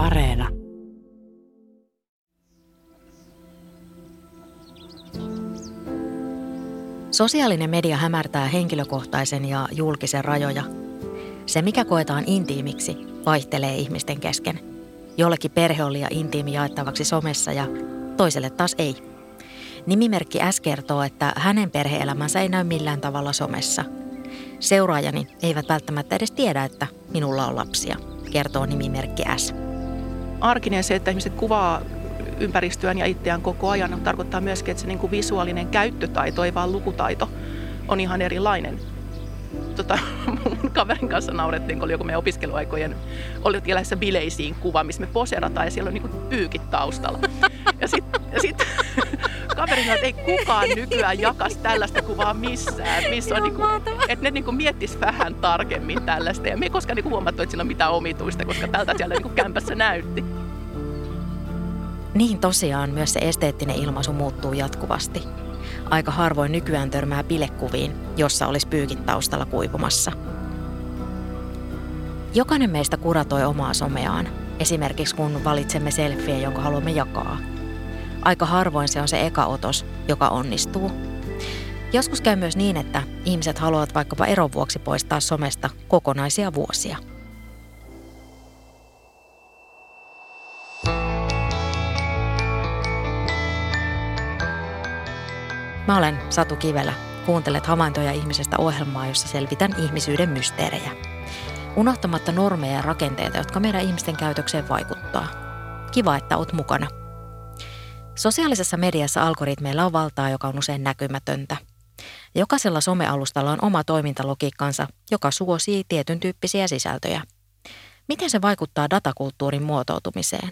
Areena. Sosiaalinen media hämärtää henkilökohtaisen ja julkisen rajoja. Se, mikä koetaan intiimiksi, vaihtelee ihmisten kesken. Jollekin perhe on liian intiimi jaettavaksi somessa ja toiselle taas ei. Nimimerkki S kertoo, että hänen perheelämänsä ei näy millään tavalla somessa. Seuraajani eivät välttämättä edes tiedä, että minulla on lapsia, kertoo nimimerkki S. Arkinen se, että ihmiset kuvaa ympäristöään ja itseään koko ajan, tarkoittaa myöskin, että se niin kuin visuaalinen käyttötaito, ei vaan lukutaito, on ihan erilainen. Tota, mun kaverin kanssa naurettiin, kun oli joku meidän opiskeluaikojen, oli lähdössä bileisiin kuva, missä me poserataan ja siellä on niin kuin pyykit taustalla. Ja sitten sit, kaveri sanoi, että ei kukaan nykyään jakas tällaista kuvaa missään. Missä on niinku, että ne niinku miettis vähän tarkemmin tällaista. Ja me ei koskaan niinku huomattu, että sillä on mitään omituista, koska tältä siellä niinku kämpässä näytti. Niin tosiaan myös se esteettinen ilmaisu muuttuu jatkuvasti. Aika harvoin nykyään törmää bilekuviin, jossa olisi pyykit taustalla kuivumassa. Jokainen meistä kuratoi omaa someaan, esimerkiksi kun valitsemme selfieä, jonka haluamme jakaa. Aika harvoin se on se eka otos, joka onnistuu. Joskus käy myös niin, että ihmiset haluavat vaikkapa eron vuoksi poistaa somesta kokonaisia vuosia – Mä olen Satu Kivelä. Kuuntelet havaintoja ihmisestä ohjelmaa, jossa selvitän ihmisyyden mysteerejä. Unohtamatta normeja ja rakenteita, jotka meidän ihmisten käytökseen vaikuttaa. Kiva, että oot mukana. Sosiaalisessa mediassa algoritmeilla on valtaa, joka on usein näkymätöntä. Jokaisella somealustalla on oma toimintalogiikkansa, joka suosii tietyn tyyppisiä sisältöjä. Miten se vaikuttaa datakulttuurin muotoutumiseen?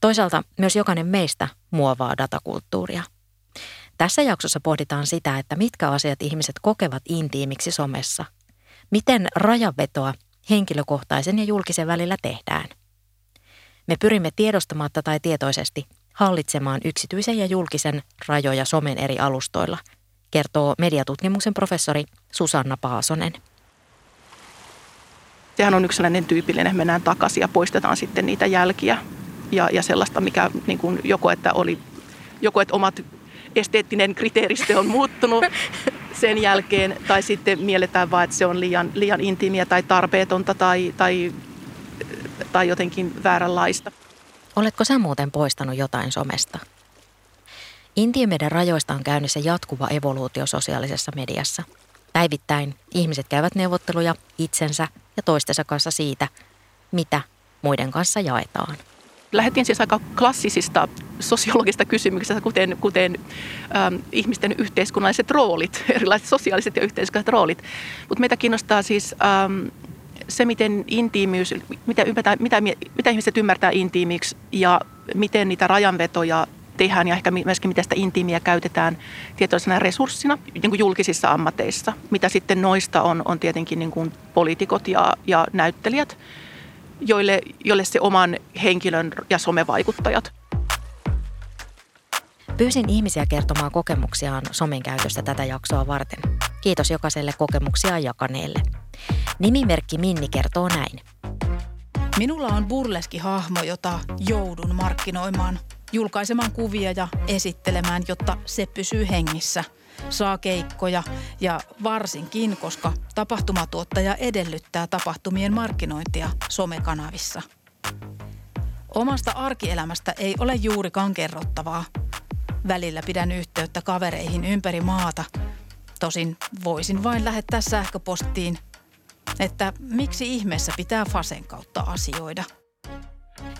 Toisaalta myös jokainen meistä muovaa datakulttuuria – tässä jaksossa pohditaan sitä, että mitkä asiat ihmiset kokevat intiimiksi somessa. Miten rajanvetoa henkilökohtaisen ja julkisen välillä tehdään. Me pyrimme tiedostamatta tai tietoisesti hallitsemaan yksityisen ja julkisen rajoja somen eri alustoilla, kertoo mediatutkimuksen professori Susanna Paasonen. Sehän on yksi sellainen tyypillinen, että mennään takaisin ja poistetaan sitten niitä jälkiä ja, ja sellaista, mikä niin kuin joko, että oli, joko että omat esteettinen kriteeristö on muuttunut sen jälkeen, tai sitten mielletään vaan, että se on liian, liian intiimiä tai tarpeetonta tai, tai, tai jotenkin vääränlaista. Oletko sä muuten poistanut jotain somesta? Intiimeiden rajoista on käynnissä jatkuva evoluutio sosiaalisessa mediassa. Päivittäin ihmiset käyvät neuvotteluja itsensä ja toistensa kanssa siitä, mitä muiden kanssa jaetaan. Lähdettiin siis aika klassisista sosiologista kysymyksistä, kuten, kuten ähm, ihmisten yhteiskunnalliset roolit, erilaiset sosiaaliset ja yhteiskunnalliset roolit. Mutta meitä kiinnostaa siis ähm, se, miten intiimiys, mitä, mitä, mitä, mitä ihmiset ymmärtää intiimiksi ja miten niitä rajanvetoja tehdään ja ehkä myöskin miten sitä intiimiä käytetään tietoisena resurssina niin kuin julkisissa ammateissa. Mitä sitten noista on, on tietenkin niin kuin poliitikot ja, ja näyttelijät joille, joille se oman henkilön ja somevaikuttajat. Pyysin ihmisiä kertomaan kokemuksiaan somen käytöstä tätä jaksoa varten. Kiitos jokaiselle kokemuksia jakaneelle. Nimimerkki Minni kertoo näin. Minulla on burleski hahmo, jota joudun markkinoimaan, julkaisemaan kuvia ja esittelemään, jotta se pysyy hengissä – saa keikkoja ja varsinkin, koska tapahtumatuottaja edellyttää tapahtumien markkinointia somekanavissa. Omasta arkielämästä ei ole juurikaan kerrottavaa. Välillä pidän yhteyttä kavereihin ympäri maata. Tosin voisin vain lähettää sähköpostiin, että miksi ihmeessä pitää Fasen kautta asioida –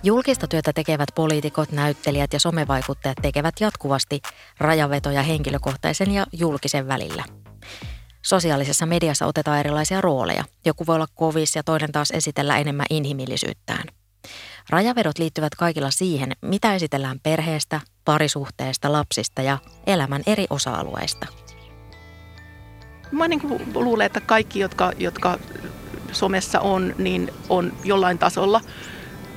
Julkista työtä tekevät poliitikot, näyttelijät ja somevaikuttajat tekevät jatkuvasti rajavetoja henkilökohtaisen ja julkisen välillä. Sosiaalisessa mediassa otetaan erilaisia rooleja. Joku voi olla kovis ja toinen taas esitellä enemmän inhimillisyyttään. Rajavedot liittyvät kaikilla siihen, mitä esitellään perheestä, parisuhteesta, lapsista ja elämän eri osa-alueista. Mä niin luulen, että kaikki, jotka, jotka somessa on, niin on jollain tasolla –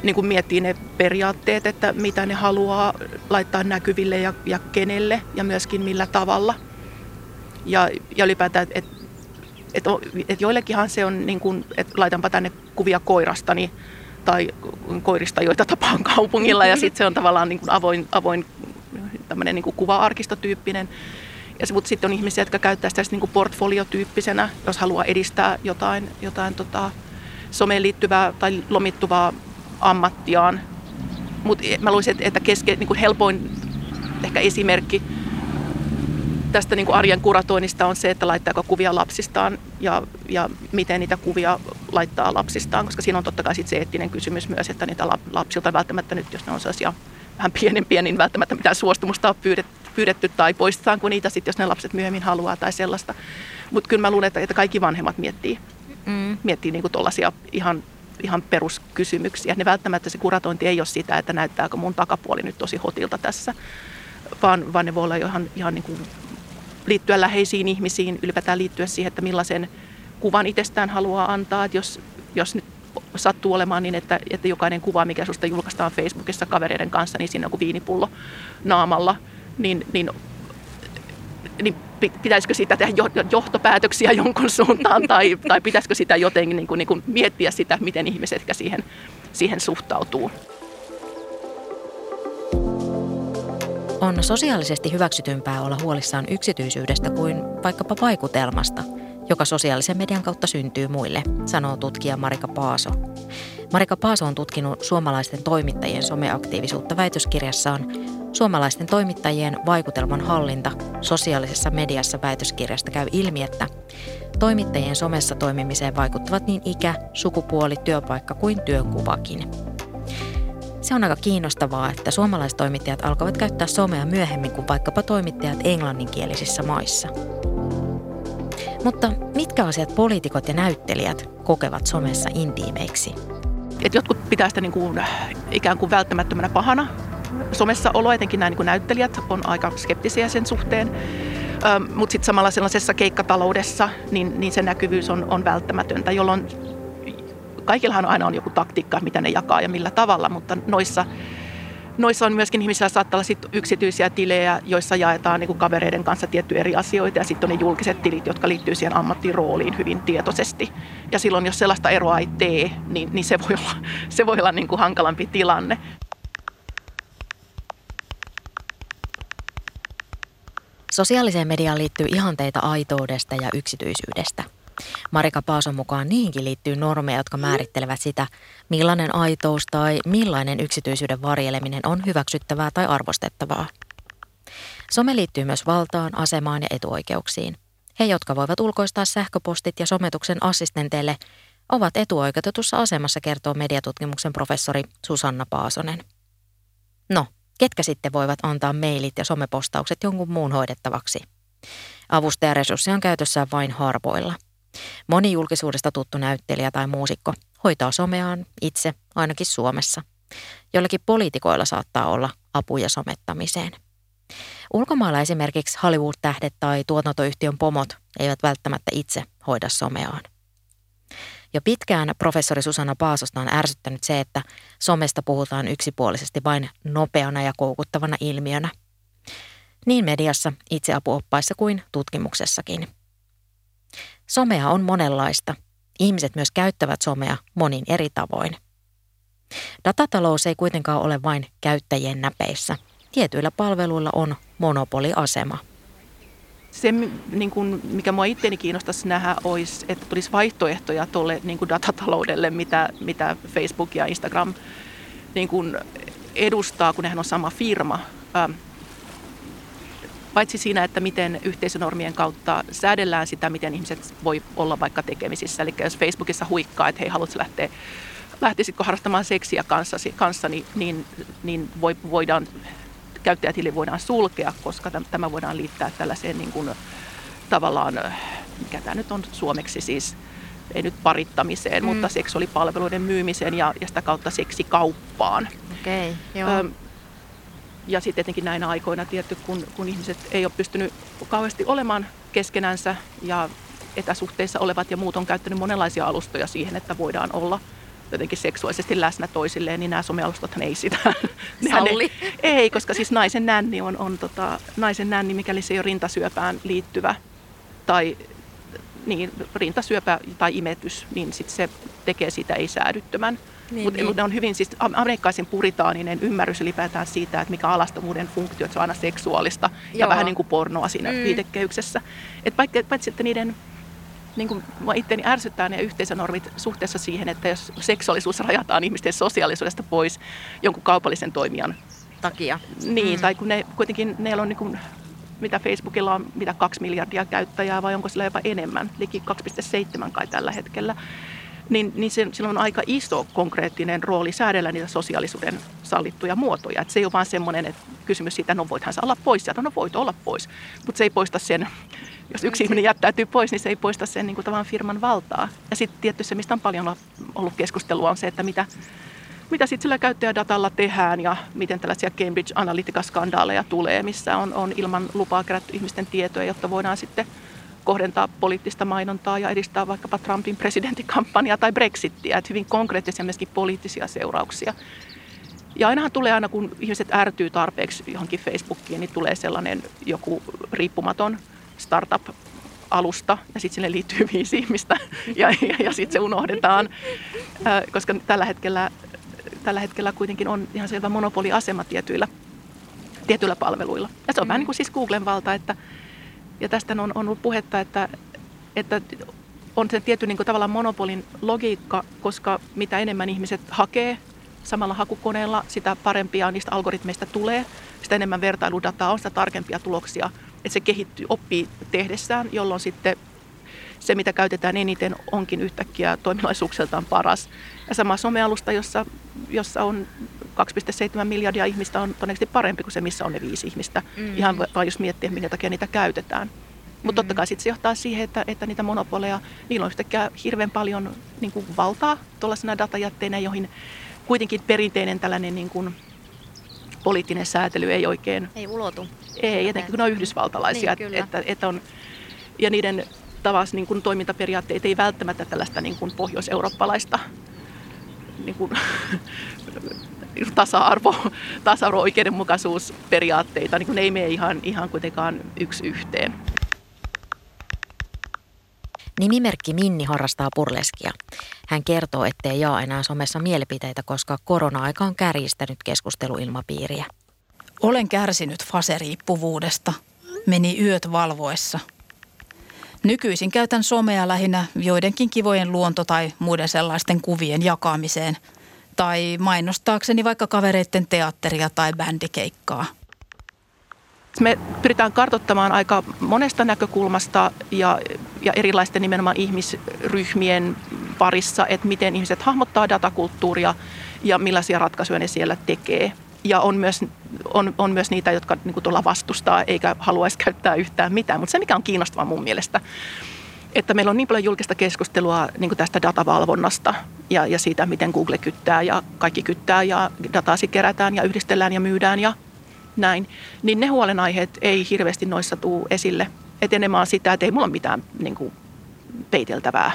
niin kuin miettii ne periaatteet, että mitä ne haluaa laittaa näkyville ja, ja kenelle ja myöskin millä tavalla. Ja, ja ylipäätään, että et, et, joillekinhan se on, niin kuin, että laitanpa tänne kuvia koirasta, niin tai koirista, joita tapaan kaupungilla. Ja sitten se on tavallaan niin kuin avoin, avoin tämmöinen niin kuin kuva-arkistotyyppinen. Ja, mutta sitten on ihmisiä, jotka käyttää sitä niin kuin portfoliotyyppisenä, jos haluaa edistää jotain, jotain tota, someen liittyvää tai lomittuvaa ammattiaan. Mutta mä luulisin, että keske, niin kuin helpoin ehkä esimerkki tästä niin kuin arjen kuratoinnista on se, että laittaako kuvia lapsistaan ja, ja miten niitä kuvia laittaa lapsistaan, koska siinä on totta kai sit se eettinen kysymys myös, että niitä lapsilta välttämättä nyt, jos ne on sellaisia vähän pienempiä, niin välttämättä mitään suostumusta on pyydetty, pyydetty tai poistetaanko niitä sitten, jos ne lapset myöhemmin haluaa tai sellaista. Mutta kyllä mä luulen, että, että kaikki vanhemmat miettii, mm. miettii niin tuollaisia ihan ihan peruskysymyksiä. Ne välttämättä se kuratointi ei ole sitä, että näyttääkö mun takapuoli nyt tosi hotilta tässä, vaan, vaan ne voi olla ihan, ihan niin kuin liittyä läheisiin ihmisiin, ylipäätään liittyä siihen, että millaisen kuvan itsestään haluaa antaa. Että jos, jos nyt sattuu olemaan niin, että, että jokainen kuva, mikä sinusta julkaistaan Facebookissa kavereiden kanssa, niin siinä on kuin viinipullo naamalla, niin, niin, niin pitäisikö sitä tehdä johtopäätöksiä jonkun suuntaan tai, tai pitäisikö sitä jotenkin niin kuin, niin kuin miettiä sitä, miten ihmiset siihen, siihen suhtautuu. On sosiaalisesti hyväksytympää olla huolissaan yksityisyydestä kuin vaikkapa vaikutelmasta, joka sosiaalisen median kautta syntyy muille, sanoo tutkija Marika Paaso. Marika Paaso on tutkinut suomalaisten toimittajien someaktiivisuutta väitöskirjassaan Suomalaisten toimittajien vaikutelman hallinta sosiaalisessa mediassa väitöskirjasta käy ilmi, että toimittajien somessa toimimiseen vaikuttavat niin ikä, sukupuoli, työpaikka kuin työnkuvakin. Se on aika kiinnostavaa, että suomalaistoimittajat alkavat käyttää somea myöhemmin kuin vaikkapa toimittajat englanninkielisissä maissa. Mutta mitkä asiat poliitikot ja näyttelijät kokevat somessa intiimeiksi? Et jotkut pitää sitä niin kuin, ikään kuin välttämättömänä pahana. Somessa olo, etenkin nämä niin näyttelijät, on aika skeptisiä sen suhteen. Mutta sitten samalla sellaisessa keikkataloudessa, niin, niin se näkyvyys on, on välttämätöntä, jolloin kaikillahan aina on joku taktiikka, mitä ne jakaa ja millä tavalla, mutta noissa, noissa on myöskin ihmisillä saattaa olla sit yksityisiä tilejä, joissa jaetaan niin kavereiden kanssa tiettyjä eri asioita ja sitten on ne julkiset tilit, jotka liittyy siihen ammattirooliin hyvin tietoisesti. Ja silloin, jos sellaista eroa ei tee, niin, niin se voi olla, se voi olla niin kuin hankalampi tilanne. Sosiaaliseen mediaan liittyy ihanteita aitoudesta ja yksityisyydestä – Marika Paason mukaan niihinkin liittyy normeja, jotka määrittelevät sitä, millainen aitous tai millainen yksityisyyden varjeleminen on hyväksyttävää tai arvostettavaa. Some liittyy myös valtaan, asemaan ja etuoikeuksiin. He, jotka voivat ulkoistaa sähköpostit ja sometuksen assistenteille, ovat etuoikeutetussa asemassa, kertoo mediatutkimuksen professori Susanna Paasonen. No, ketkä sitten voivat antaa mailit ja somepostaukset jonkun muun hoidettavaksi? Avustajaresurssi on käytössä vain harvoilla. Moni julkisuudesta tuttu näyttelijä tai muusikko hoitaa someaan itse, ainakin Suomessa. Jollakin poliitikoilla saattaa olla apuja somettamiseen. Ulkomailla esimerkiksi Hollywood-tähdet tai tuotantoyhtiön pomot eivät välttämättä itse hoida someaan. Jo pitkään professori Susanna Paasosta on ärsyttänyt se, että somesta puhutaan yksipuolisesti vain nopeana ja koukuttavana ilmiönä. Niin mediassa, itseapuoppaissa kuin tutkimuksessakin – Somea on monenlaista. Ihmiset myös käyttävät somea monin eri tavoin. Datatalous ei kuitenkaan ole vain käyttäjien näpeissä. Tietyillä palveluilla on monopoliasema. Se, niin kuin, mikä minua itseäni kiinnostaisi nähdä, olisi, että tulisi vaihtoehtoja tuolle niin kuin datataloudelle, mitä, mitä Facebook ja Instagram niin kuin edustaa, kun nehän on sama firma. Ähm, paitsi siinä, että miten yhteisönormien kautta säädellään sitä, miten ihmiset voi olla vaikka tekemisissä. Eli jos Facebookissa huikkaa, että hei, haluatko lähteä, lähtisitkö harrastamaan seksiä kanssasi, kanssani, niin, niin voi, voidaan, käyttäjätili voidaan sulkea, koska tämä voidaan liittää tällaiseen niin kuin, tavallaan, mikä tämä nyt on suomeksi siis, ei nyt parittamiseen, mm. mutta seksuaalipalveluiden myymiseen ja, ja sitä kautta seksikauppaan. Okei, okay, joo. Ö, ja sitten tietenkin näinä aikoina tietty, kun, kun ihmiset ei ole pystynyt kauheasti olemaan keskenänsä ja etäsuhteissa olevat ja muut on käyttänyt monenlaisia alustoja siihen, että voidaan olla jotenkin seksuaalisesti läsnä toisilleen, niin nämä somealustathan ei sitä salli. ei, koska siis naisen nänni on, on tota, naisen nänni, mikäli se ei ole rintasyöpään liittyvä tai niin, rintasyöpä tai imetys, niin sit se tekee siitä ei-säädyttömän. Niin, Mutta niin. ne on hyvin siis amerikkalaisen puritaaninen ymmärrys ylipäätään siitä, että mikä alastomuuden funktio, että se on aina seksuaalista Joo. ja vähän niin kuin pornoa siinä mm. viitekehyksessä. Vaikka, paitsi että niiden niin kuin itteni ärsyttää ne yhteisönormit suhteessa siihen, että jos seksuaalisuus rajataan ihmisten sosiaalisuudesta pois jonkun kaupallisen toimijan takia. Niin, mm. tai kun ne kuitenkin, ne on niin kuin, mitä Facebookilla on, mitä kaksi miljardia käyttäjää vai onko sillä jopa enemmän, liki 2,7 kai tällä hetkellä niin, niin se, sillä on aika iso konkreettinen rooli säädellä niitä sosiaalisuuden sallittuja muotoja. Et se ei ole vain semmoinen että kysymys siitä, no voithan sä olla pois sieltä, no voit olla pois. Mutta se ei poista sen, jos yksi ihminen jättäytyy pois, niin se ei poista sen niin kuin tavan firman valtaa. Ja sitten tietty se, mistä on paljon ollut keskustelua, on se, että mitä, mitä sitten sillä käyttäjädatalla tehdään ja miten tällaisia Cambridge Analytica-skandaaleja tulee, missä on, on ilman lupaa kerätty ihmisten tietoja, jotta voidaan sitten kohdentaa poliittista mainontaa ja edistää vaikkapa Trumpin presidenttikampanjaa tai Brexittiä, että hyvin konkreettisia myöskin poliittisia seurauksia. Ja ainahan tulee aina, kun ihmiset ärtyy tarpeeksi johonkin Facebookiin, niin tulee sellainen joku riippumaton startup-alusta ja sitten sinne liittyy viisi ihmistä ja, ja, ja sitten se unohdetaan, koska tällä hetkellä, tällä hetkellä kuitenkin on ihan selvä monopoliasema tietyillä, tietyillä palveluilla. Ja se on mm. vähän niin kuin siis Googlen valta, että ja tästä on, on ollut puhetta, että, että on se tietty niin kuin tavallaan monopolin logiikka, koska mitä enemmän ihmiset hakee samalla hakukoneella, sitä parempia niistä algoritmeista tulee, sitä enemmän vertailudataa on, sitä tarkempia tuloksia, että se kehittyy, oppii tehdessään, jolloin sitten se, mitä käytetään eniten, onkin yhtäkkiä toimilaisuukseltaan paras. Ja sama somealusta, jossa, jossa on 2,7 miljardia ihmistä on todennäköisesti parempi kuin se, missä on ne viisi ihmistä. Mm. Ihan vain jos miettii, minkä takia niitä käytetään. Mutta totta mm. kai sit se johtaa siihen, että, että niitä monopoleja, niillä on yhtäkkiä hirveän paljon niin kuin valtaa tuollaisena datajätteinä, joihin kuitenkin perinteinen tällainen niin kuin, poliittinen säätely ei oikein... Ei ulotu. Ei, etenkin kun ne on yhdysvaltalaisia. Niin, että, että on, ja niiden tavas niin kuin toimintaperiaatteet ei välttämättä tällaista niin kuin pohjois-eurooppalaista niin kuin, tasa-arvo, tasa-arvo-oikeudenmukaisuusperiaatteita, niin kuin ne ei mene ihan, ihan kuitenkaan yksi yhteen. Nimimerkki Minni harrastaa purleskia. Hän kertoo, ettei jaa enää somessa mielipiteitä, koska korona-aika on kärjistänyt keskusteluilmapiiriä. Olen kärsinyt faseriippuvuudesta. Meni yöt valvoessa. Nykyisin käytän somea lähinnä joidenkin kivojen luonto- tai muiden sellaisten kuvien jakamiseen – tai mainostaakseni vaikka kavereiden teatteria tai bändikeikkaa. Me pyritään kartoittamaan aika monesta näkökulmasta ja, ja erilaisten nimenomaan ihmisryhmien parissa, että miten ihmiset hahmottaa datakulttuuria ja millaisia ratkaisuja ne siellä tekee. Ja on myös, on, on myös niitä, jotka niin tuolla vastustaa eikä haluaisi käyttää yhtään mitään. Mutta se, mikä on kiinnostavaa mun mielestä, että meillä on niin paljon julkista keskustelua niin tästä datavalvonnasta ja, ja siitä, miten Google kyttää ja kaikki kyttää ja datasi kerätään ja yhdistellään ja myydään ja näin, niin ne huolenaiheet ei hirveästi noissa tuu esille. Etenemään sitä, että ei mulla ole mitään niin kuin, peiteltävää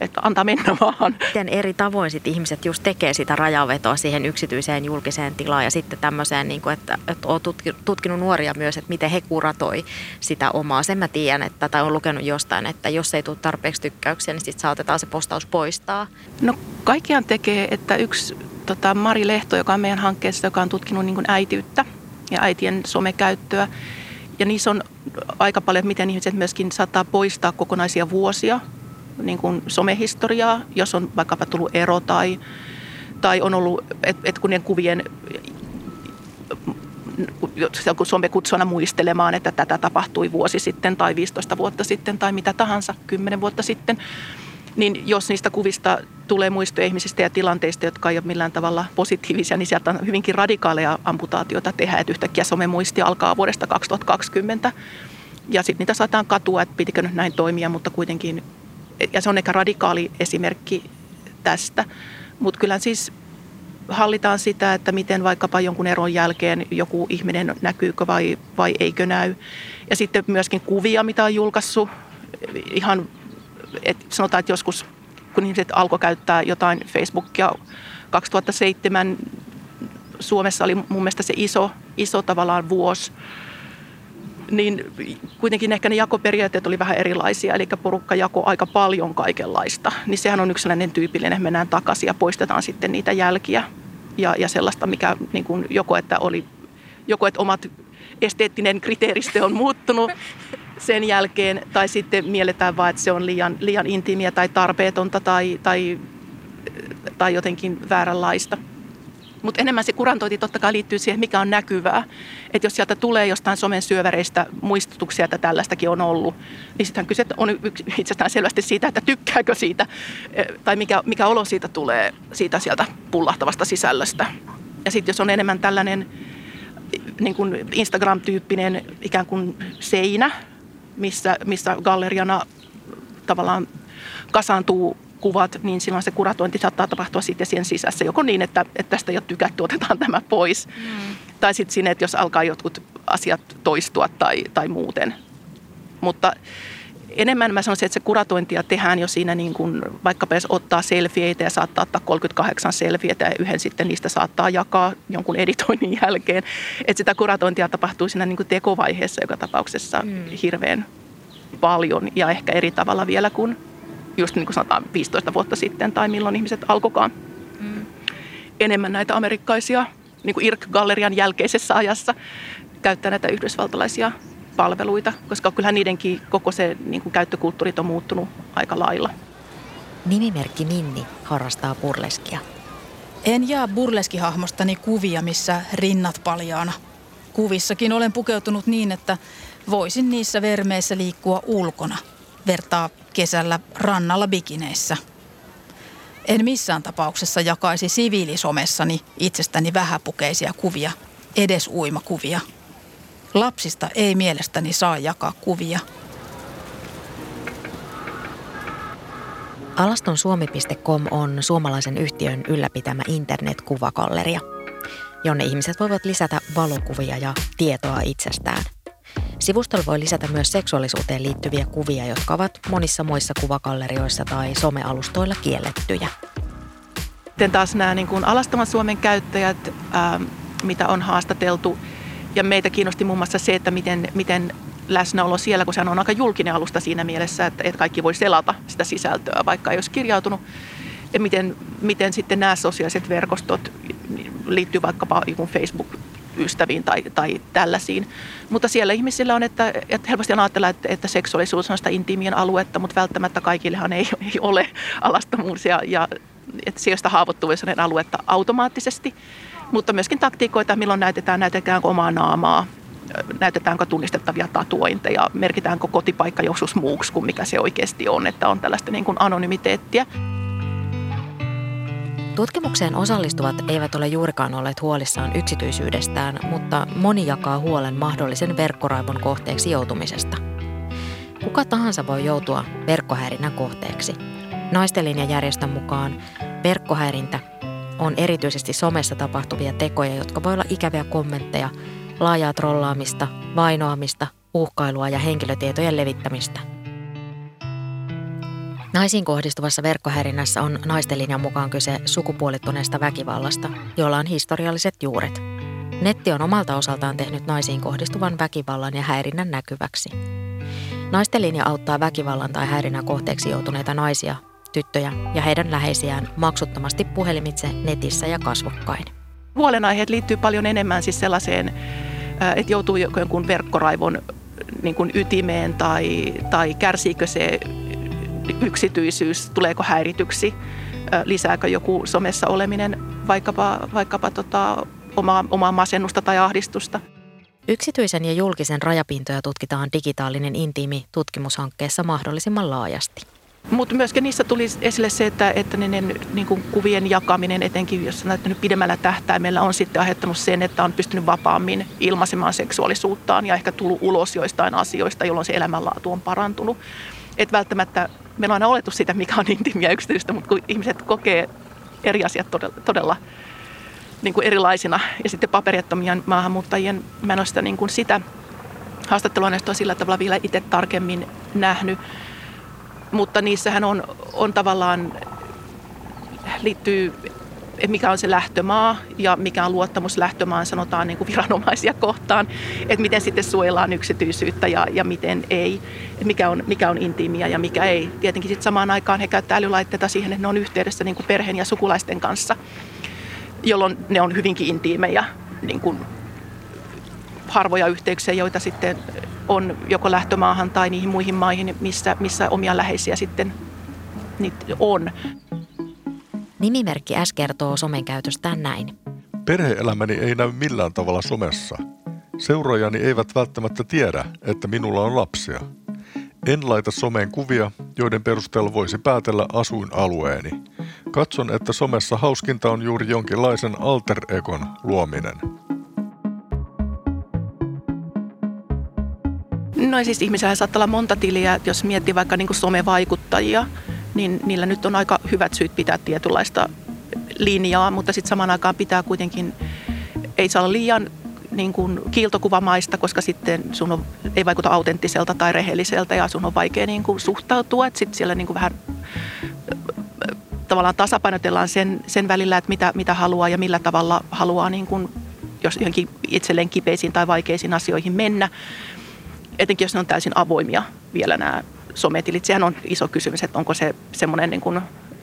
että antaa mennä vaan. Miten eri tavoin sit ihmiset just tekee sitä rajavetoa siihen yksityiseen julkiseen tilaan ja sitten tämmöiseen, niin kuin, että, että olet tutkinut nuoria myös, että miten he kuratoi sitä omaa. Sen mä tiedän, että, tai on lukenut jostain, että jos ei tule tarpeeksi tykkäyksiä, niin sitten saatetaan se postaus poistaa. No kaikkiaan tekee, että yksi tota, Mari Lehto, joka on meidän hankkeessa, joka on tutkinut niin äitiyttä ja äitien somekäyttöä, ja niissä on aika paljon, miten ihmiset myöskin saattaa poistaa kokonaisia vuosia niin kuin somehistoriaa, jos on vaikkapa tullut ero tai, tai on ollut, että et kun ne kuvien kun some kutsuna muistelemaan, että tätä tapahtui vuosi sitten tai 15 vuotta sitten tai mitä tahansa, 10 vuotta sitten, niin jos niistä kuvista tulee muistoja ihmisistä ja tilanteista, jotka ei ole millään tavalla positiivisia, niin sieltä on hyvinkin radikaaleja amputaatioita tehdä, että yhtäkkiä somemuisti alkaa vuodesta 2020. Ja sitten niitä saataan katua, että pitikö nyt näin toimia, mutta kuitenkin ja se on ehkä radikaali esimerkki tästä. Mutta kyllä siis hallitaan sitä, että miten vaikkapa jonkun eron jälkeen joku ihminen näkyykö vai, vai eikö näy. Ja sitten myöskin kuvia, mitä on julkaissut. Ihan, että sanotaan, että joskus kun ihmiset alkoi käyttää jotain Facebookia 2007, Suomessa oli mun mielestä se iso, iso tavallaan vuosi, niin kuitenkin ehkä ne jakoperiaatteet oli vähän erilaisia, eli porukka jako aika paljon kaikenlaista. Niin sehän on yksi sellainen tyypillinen, että mennään takaisin ja poistetaan sitten niitä jälkiä ja, ja sellaista, mikä niin kuin joko, että oli, joko, että omat esteettinen kriteeristö on muuttunut sen jälkeen, tai sitten mielletään vaan, että se on liian, liian intiimiä tai tarpeetonta tai, tai, tai jotenkin vääränlaista. Mutta enemmän se kurantointi totta kai liittyy siihen, mikä on näkyvää. Että jos sieltä tulee jostain somen syöväreistä muistutuksia, että tällaistakin on ollut, niin sittenhän kyse on itsestään selvästi siitä, että tykkääkö siitä eh, tai mikä, mikä olo siitä tulee siitä sieltä pullahtavasta sisällöstä. Ja sitten jos on enemmän tällainen niin kuin Instagram-tyyppinen ikään kuin seinä, missä, missä galleriana tavallaan kasaantuu kuvat, niin silloin se kuratointi saattaa tapahtua sitten siihen sisässä. Joko niin, että, että tästä ei ole tykätty, otetaan tämä pois. Mm. Tai sitten siinä, että jos alkaa jotkut asiat toistua tai, tai muuten. Mutta enemmän mä sanoisin, että se kuratointia tehdään jo siinä, niin kuin, vaikka jos ottaa selfieitä ja saattaa ottaa 38 selfieitä ja yhden sitten niistä saattaa jakaa jonkun editoinnin jälkeen. Että sitä kuratointia tapahtuu siinä niin kuin tekovaiheessa joka tapauksessa mm. hirveän paljon ja ehkä eri tavalla vielä kuin just niin kuin sanotaan 15 vuotta sitten tai milloin ihmiset alkoikaan mm. enemmän näitä amerikkaisia niin kuin IRC-gallerian jälkeisessä ajassa käyttää näitä yhdysvaltalaisia palveluita, koska kyllähän niidenkin koko se niin kuin käyttökulttuurit on muuttunut aika lailla. Nimimerkki Minni harrastaa burleskia. En jää burleskihahmostani kuvia, missä rinnat paljaana. Kuvissakin olen pukeutunut niin, että voisin niissä vermeissä liikkua ulkona, vertaa kesällä rannalla bikineissä. En missään tapauksessa jakaisi siviilisomessani itsestäni vähäpukeisia kuvia, edes uimakuvia. Lapsista ei mielestäni saa jakaa kuvia. Alastonsuomi.com on suomalaisen yhtiön ylläpitämä internetkuvakalleria, jonne ihmiset voivat lisätä valokuvia ja tietoa itsestään – Sivustolla voi lisätä myös seksuaalisuuteen liittyviä kuvia, jotka ovat monissa muissa kuvakallerioissa tai somealustoilla kiellettyjä. Sitten taas nämä niin kuin alastavan Suomen käyttäjät, ää, ähm, mitä on haastateltu, ja meitä kiinnosti muun muassa se, että miten, miten läsnäolo siellä, kun se on aika julkinen alusta siinä mielessä, että, että kaikki voi selata sitä sisältöä, vaikka ei olisi kirjautunut. Ja miten, miten sitten nämä sosiaaliset verkostot liittyy vaikkapa Facebook ystäviin tai, tai tällaisiin. Mutta siellä ihmisillä on, että, että helposti ajatellaan, että, että seksuaalisuus on sitä intiimien aluetta, mutta välttämättä kaikillehan ei, ei ole alastomuus ja, ja että sijoista haavoittuvuus on aluetta automaattisesti. Mutta myöskin taktiikoita, milloin näytetään, näytetäänkö omaa naamaa, näytetäänkö tunnistettavia tatuointeja, merkitäänkö kotipaikka joskus muuksi kuin mikä se oikeasti on, että on tällaista niin kuin anonymiteettiä. Tutkimukseen osallistuvat eivät ole juurikaan olleet huolissaan yksityisyydestään, mutta moni jakaa huolen mahdollisen verkkoraivon kohteeksi joutumisesta. Kuka tahansa voi joutua verkkohäirinnän kohteeksi. Naistelin-järjestön mukaan verkkohäirintä on erityisesti somessa tapahtuvia tekoja, jotka voi olla ikäviä kommentteja, laajaa trollaamista, vainoamista, uhkailua ja henkilötietojen levittämistä – Naisiin kohdistuvassa verkkohäirinnässä on naisten linjan mukaan kyse sukupuolittuneesta väkivallasta, jolla on historialliset juuret. Netti on omalta osaltaan tehnyt naisiin kohdistuvan väkivallan ja häirinnän näkyväksi. Naisten linja auttaa väkivallan tai häirinnän kohteeksi joutuneita naisia, tyttöjä ja heidän läheisiään maksuttomasti puhelimitse netissä ja kasvokkain. Huolenaiheet liittyy paljon enemmän siis sellaiseen, että joutuu jonkun verkkoraivon niin kuin ytimeen tai, tai kärsiikö se yksityisyys, tuleeko häirityksi, lisääkö joku somessa oleminen vaikkapa, vaikkapa tota, omaa, omaa masennusta tai ahdistusta. Yksityisen ja julkisen rajapintoja tutkitaan digitaalinen intiimi tutkimushankkeessa mahdollisimman laajasti. Mutta myöskin niissä tuli esille se, että, että ne, niin kuin kuvien jakaminen, etenkin jos näyttänyt pidemmällä tähtäimellä, on sitten aiheuttanut sen, että on pystynyt vapaammin ilmaisemaan seksuaalisuuttaan ja ehkä tullut ulos joistain asioista, jolloin se elämänlaatu on parantunut. Et välttämättä meillä on aina oletus siitä, mikä on intiimiä yksityistä, mutta kun ihmiset kokee eri asiat todella, todella niin kuin erilaisina. Ja sitten paperittomien maahanmuuttajien, mä en ole sitä, niin kuin sitä haastattelua näistä on sillä tavalla vielä itse tarkemmin nähnyt. Mutta niissähän on, on tavallaan, liittyy mikä on se lähtömaa ja mikä on luottamus lähtömaan, sanotaan niin kuin viranomaisia kohtaan, että miten sitten suojellaan yksityisyyttä ja, ja miten ei, että mikä on, mikä on intiimiä ja mikä ei. Tietenkin sitten samaan aikaan he käyttää älylaitteita siihen, että ne on yhteydessä niin kuin perheen ja sukulaisten kanssa, jolloin ne on hyvinkin intiimejä niin kuin harvoja yhteyksiä, joita sitten on joko lähtömaahan tai niihin muihin maihin, missä, missä omia läheisiä sitten on. Nimimerkki S kertoo somen käytöstään näin. Perheelämäni ei näy millään tavalla somessa. Seuraajani eivät välttämättä tiedä, että minulla on lapsia. En laita someen kuvia, joiden perusteella voisi päätellä asuinalueeni. Katson, että somessa hauskinta on juuri jonkinlaisen alter egon luominen. No siis ihmisellä saattaa olla monta tiliä, jos miettii vaikka niin kuin somevaikuttajia, niin niillä nyt on aika hyvät syyt pitää tietynlaista linjaa, mutta sitten samaan aikaan pitää kuitenkin, ei saa olla liian niin kuin kiiltokuvamaista, koska sitten sun on, ei vaikuta autenttiselta tai rehelliseltä ja sun on vaikea niin kuin suhtautua. Sitten siellä niin kuin vähän tavallaan tasapainotellaan sen, sen välillä, että mitä, mitä haluaa ja millä tavalla haluaa niin kuin, jos johonkin itselleen kipeisiin tai vaikeisiin asioihin mennä. Etenkin jos ne on täysin avoimia vielä nämä sometilit. Sehän on iso kysymys, että onko se semmoinen niin kuin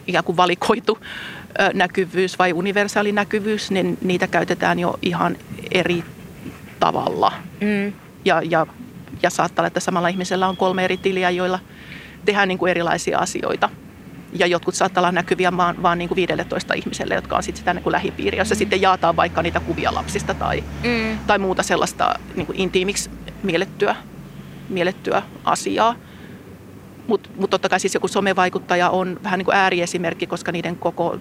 ikään kuin valikoitu näkyvyys vai universaali näkyvyys, niin niitä käytetään jo ihan eri tavalla. Mm. Ja, ja, ja saattaa olla, että samalla ihmisellä on kolme eri tiliä, joilla tehdään niin kuin erilaisia asioita. Ja jotkut saattaa olla näkyviä vaan, vaan niin kuin 15 ihmiselle, jotka on sitten sitä niin kuin lähipiiriä, jossa sitten jaataan vaikka niitä kuvia lapsista tai, mm. tai muuta sellaista niin kuin intiimiksi miellettyä, miellettyä asiaa. Mutta mut totta kai siis joku somevaikuttaja on vähän niin kuin ääriesimerkki, koska niiden koko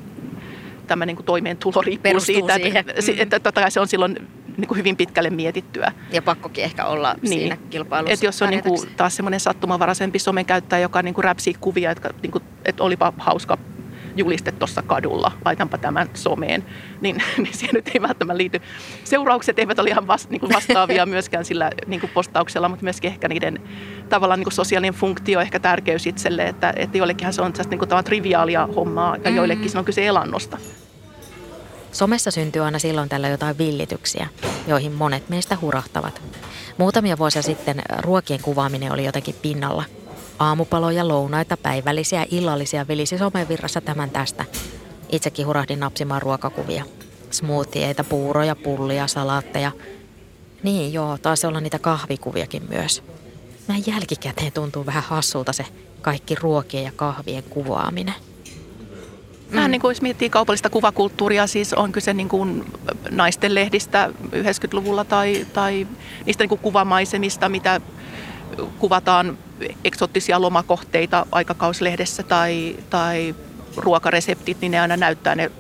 tämä niin kuin toimeentulo riippuu Perustuu siitä, siihen. että, mm. että totta kai se on silloin niin kuin hyvin pitkälle mietittyä. Ja pakkokin ehkä olla niin. siinä kilpailussa. Et jos on niin kuin, taas semmoinen sattumavaraisempi somen käyttäjä, joka niin kuin räpsii kuvia, että, niin kuin, että olipa hauska juliste tuossa kadulla, laitanpa tämän someen, niin, niin siihen nyt ei välttämättä liity. Seuraukset eivät ole ihan vast, niin kuin vastaavia myöskään sillä niin kuin postauksella, mutta myöskin ehkä niiden tavallaan niin kuin sosiaalinen funktio, ehkä tärkeys itselle, että, että joillekinhan se on niin kuin, triviaalia hommaa ja joillekin se on kyse elannosta. Somessa syntyy aina silloin tällä jotain villityksiä, joihin monet meistä hurahtavat. Muutamia vuosia sitten ruokien kuvaaminen oli jotenkin pinnalla. Aamupaloja, lounaita, päivällisiä, illallisia vilisi somevirrassa tämän tästä. Itsekin hurahdin napsimaan ruokakuvia. Smoothieita, puuroja, pullia, salaatteja. Niin joo, taisi olla niitä kahvikuviakin myös. Näin jälkikäteen tuntuu vähän hassulta se kaikki ruokien ja kahvien kuvaaminen. Vähän niin kuin jos miettii kaupallista kuvakulttuuria, siis on kyse niin kuin naisten lehdistä 90-luvulla tai, tai niistä niin kuin kuvamaisemista, mitä kuvataan eksottisia lomakohteita aikakauslehdessä tai, tai ruokareseptit, niin ne aina näyttää ne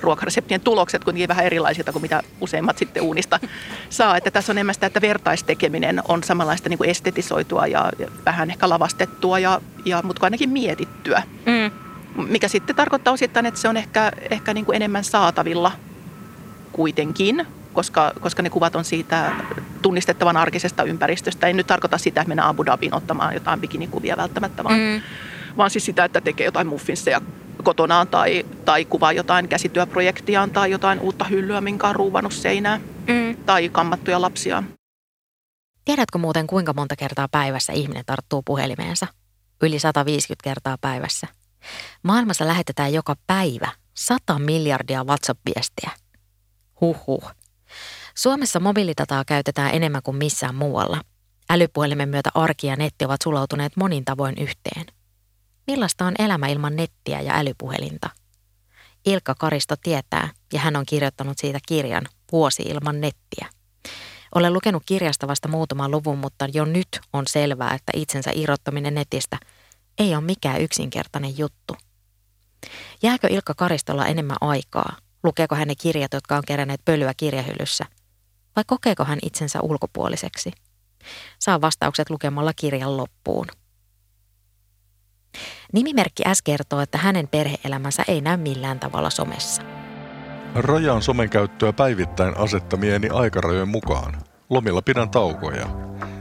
ruokareseptien tulokset kuitenkin vähän erilaisilta kuin mitä useimmat sitten uunista saa. Että tässä on enemmän sitä, että vertaistekeminen on samanlaista niin kuin estetisoitua ja, vähän ehkä lavastettua, ja, ja, mutta ainakin mietittyä. Mm mikä sitten tarkoittaa osittain, että se on ehkä, ehkä niin kuin enemmän saatavilla kuitenkin, koska, koska ne kuvat on siitä tunnistettavan arkisesta ympäristöstä. Ei nyt tarkoita sitä, että mennään Abu Dhabiin ottamaan jotain bikinikuvia välttämättä, vaan, mm. vaan siis sitä, että tekee jotain muffinsseja kotonaan tai, tai kuvaa jotain käsityöprojektiaan tai jotain uutta hyllyä, minkä on ruuvannut seinään mm. tai kammattuja lapsia. Tiedätkö muuten, kuinka monta kertaa päivässä ihminen tarttuu puhelimeensa? Yli 150 kertaa päivässä. Maailmassa lähetetään joka päivä 100 miljardia WhatsApp-viestiä. Huhhuh. Suomessa mobiilidataa käytetään enemmän kuin missään muualla. Älypuhelimen myötä arki ja netti ovat sulautuneet monin tavoin yhteen. Millaista on elämä ilman nettiä ja älypuhelinta? Ilkka Karisto tietää, ja hän on kirjoittanut siitä kirjan Vuosi ilman nettiä. Olen lukenut kirjasta vasta muutaman luvun, mutta jo nyt on selvää, että itsensä irrottaminen netistä – ei ole mikään yksinkertainen juttu. Jääkö Ilkka Karistolla enemmän aikaa? Lukeeko hän kirjat, jotka on keränneet pölyä kirjahyllyssä? Vai kokeeko hän itsensä ulkopuoliseksi? Saa vastaukset lukemalla kirjan loppuun. Nimimerkki S kertoo, että hänen perheelämänsä ei näy millään tavalla somessa. Rajaan somen käyttöä päivittäin asettamieni aikarajojen mukaan. Lomilla pidän taukoja.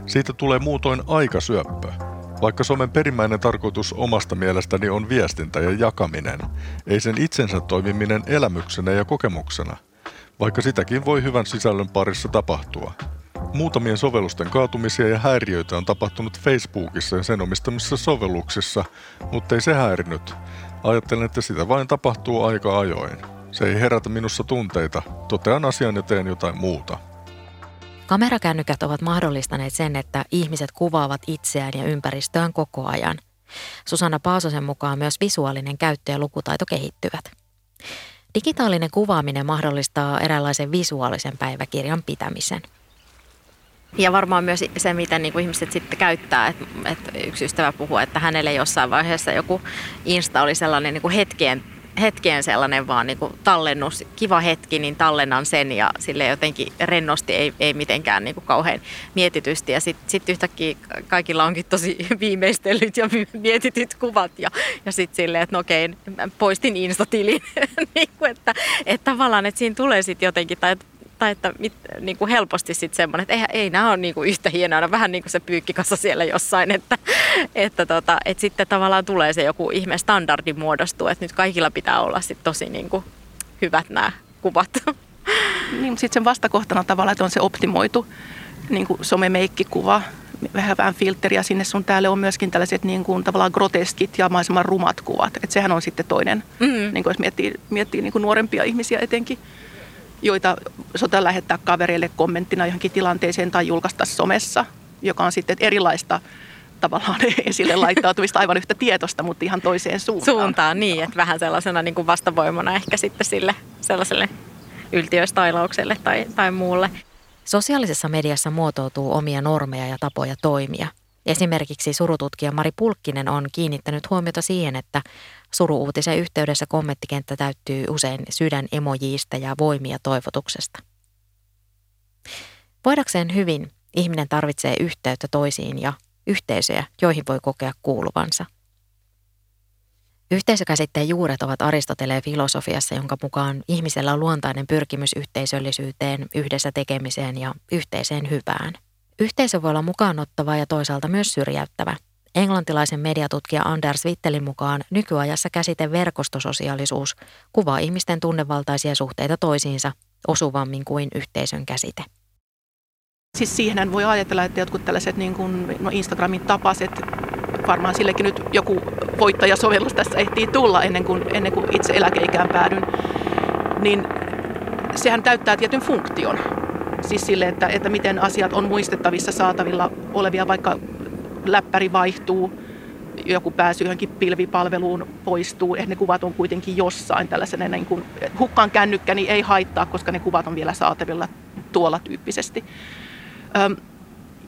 Siitä tulee muutoin aikasyöppö. Vaikka somen perimmäinen tarkoitus omasta mielestäni on viestintä ja jakaminen, ei sen itsensä toimiminen elämyksenä ja kokemuksena, vaikka sitäkin voi hyvän sisällön parissa tapahtua. Muutamien sovellusten kaatumisia ja häiriöitä on tapahtunut Facebookissa ja sen omistamissa sovelluksissa, mutta ei se häirinyt. Ajattelen, että sitä vain tapahtuu aika ajoin. Se ei herätä minussa tunteita, totean asian ja teen jotain muuta. Kamerakännykät ovat mahdollistaneet sen, että ihmiset kuvaavat itseään ja ympäristöään koko ajan. Susanna Paasosen mukaan myös visuaalinen käyttö ja lukutaito kehittyvät. Digitaalinen kuvaaminen mahdollistaa eräänlaisen visuaalisen päiväkirjan pitämisen. Ja varmaan myös se, miten niin kuin ihmiset sitten käyttää. Että, että yksi ystävä puhuu, että hänelle jossain vaiheessa joku Insta oli sellainen niin kuin hetkien hetkeen sellainen vaan niin kuin tallennus, kiva hetki, niin tallennan sen ja sille jotenkin rennosti, ei, ei mitenkään niin kuin kauhean mietitysti. Ja sitten sit yhtäkkiä kaikilla onkin tosi viimeistellyt ja mietityt kuvat ja, ja sitten silleen, että no okei, poistin Insta-tilin. niin kuin, että, että tavallaan, että siinä tulee sitten jotenkin, tai tai että mit, niin kuin helposti sitten semmoinen, että ei, ei nämä ole niin kuin yhtä hienoa, vähän niin kuin se pyykkikassa siellä jossain, että, että, tota, että sitten tavallaan tulee se joku ihme standardi muodostuu, että nyt kaikilla pitää olla sitten tosi niin kuin hyvät nämä kuvat. Niin, sitten sen vastakohtana tavallaan, että on se optimoitu niin kuin somemeikkikuva, vähän vähän filtteriä sinne sun täällä on myöskin tällaiset niin kuin, tavallaan groteskit ja mahdollisimman rumat kuvat. Et sehän on sitten toinen, mm-hmm. niin kuin jos miettii, miettii niin kuin nuorempia ihmisiä etenkin joita sota lähettää kavereille kommenttina johonkin tilanteeseen tai julkaista somessa, joka on sitten erilaista tavallaan esille laittautumista aivan yhtä tietosta, mutta ihan toiseen suuntaan. Suuntaan, niin, että vähän sellaisena niin kuin vastavoimana ehkä sitten sille sellaiselle yltiöstailaukselle tai, tai muulle. Sosiaalisessa mediassa muotoutuu omia normeja ja tapoja toimia. Esimerkiksi surututkija Mari Pulkkinen on kiinnittänyt huomiota siihen, että Suruuutisen yhteydessä kommenttikenttä täyttyy usein sydän emojiista ja voimia toivotuksesta. Voidakseen hyvin, ihminen tarvitsee yhteyttä toisiin ja yhteisöjä, joihin voi kokea kuuluvansa. Yhteisökäsitteen juuret ovat Aristoteleen filosofiassa, jonka mukaan ihmisellä on luontainen pyrkimys yhteisöllisyyteen, yhdessä tekemiseen ja yhteiseen hyvään. Yhteisö voi olla mukaanottava ja toisaalta myös syrjäyttävä – Englantilaisen mediatutkija Anders Wittelin mukaan nykyajassa käsite verkostososiaalisuus kuvaa ihmisten tunnevaltaisia suhteita toisiinsa osuvammin kuin yhteisön käsite. Siis siihen voi ajatella, että jotkut tällaiset niin kuin, no Instagramin tapaset, varmaan sillekin nyt joku voittajasovellus tässä ehtii tulla ennen kuin, ennen kuin itse eläkeikään päädyn, niin sehän täyttää tietyn funktion. Siis sille, että, että miten asiat on muistettavissa saatavilla olevia, vaikka läppäri vaihtuu, joku pääsy johonkin pilvipalveluun poistuu, että ne kuvat on kuitenkin jossain tällaisena, niin kuin, hukkaan kännykkä niin ei haittaa, koska ne kuvat on vielä saatavilla tuolla tyyppisesti. Öm,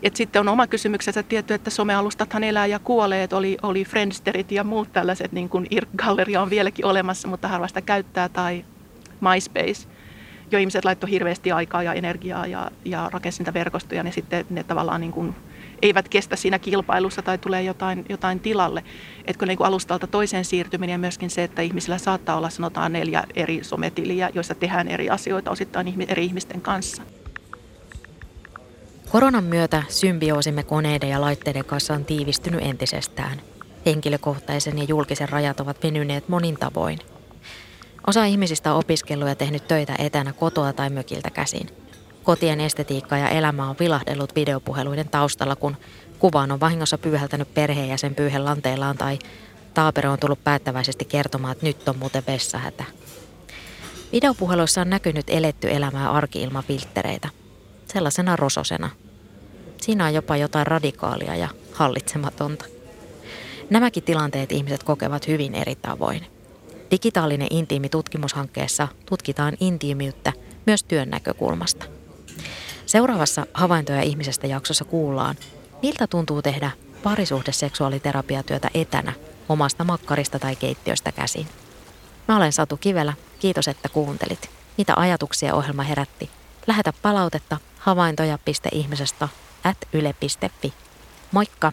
et sitten on oma kysymyksensä tietty, että somealustathan elää ja kuolee, että oli, oli Friendsterit ja muut tällaiset, niin kuin IRC-galleria on vieläkin olemassa, mutta harva sitä käyttää, tai MySpace, jo ihmiset laittoi hirveästi aikaa ja energiaa ja, ja rakensi niitä verkostoja, niin sitten ne tavallaan niin kuin eivät kestä siinä kilpailussa tai tulee jotain, jotain tilalle. Etkö niin alustalta toiseen siirtyminen ja myöskin se, että ihmisillä saattaa olla sanotaan neljä eri sometiliä, joissa tehdään eri asioita osittain eri ihmisten kanssa. Koronan myötä symbioosimme koneiden ja laitteiden kanssa on tiivistynyt entisestään. Henkilökohtaisen ja julkisen rajat ovat venyneet monin tavoin. Osa ihmisistä on opiskellut ja tehnyt töitä etänä kotoa tai mökiltä käsin – Kotien estetiikka ja elämä on vilahdellut videopuheluiden taustalla, kun kuvaan on vahingossa pyyhältänyt perheenjäsen pyyhen lanteillaan tai Taapero on tullut päättäväisesti kertomaan, että nyt on muuten vessahätä. Videopuheluissa on näkynyt eletty elämää arki ilman filttereitä. Sellaisena rososena. Siinä on jopa jotain radikaalia ja hallitsematonta. Nämäkin tilanteet ihmiset kokevat hyvin eri tavoin. Digitaalinen intiimi tutkimushankkeessa tutkitaan intiimiyttä myös työn näkökulmasta. Seuraavassa havaintoja ihmisestä jaksossa kuullaan, miltä tuntuu tehdä parisuhdeseksuaaliterapiatyötä etänä omasta makkarista tai keittiöstä käsin. Mä olen Satu Kivelä, kiitos että kuuntelit. Mitä ajatuksia ohjelma herätti? Lähetä palautetta havaintoja.ihmisestä at yle.fi. Moikka!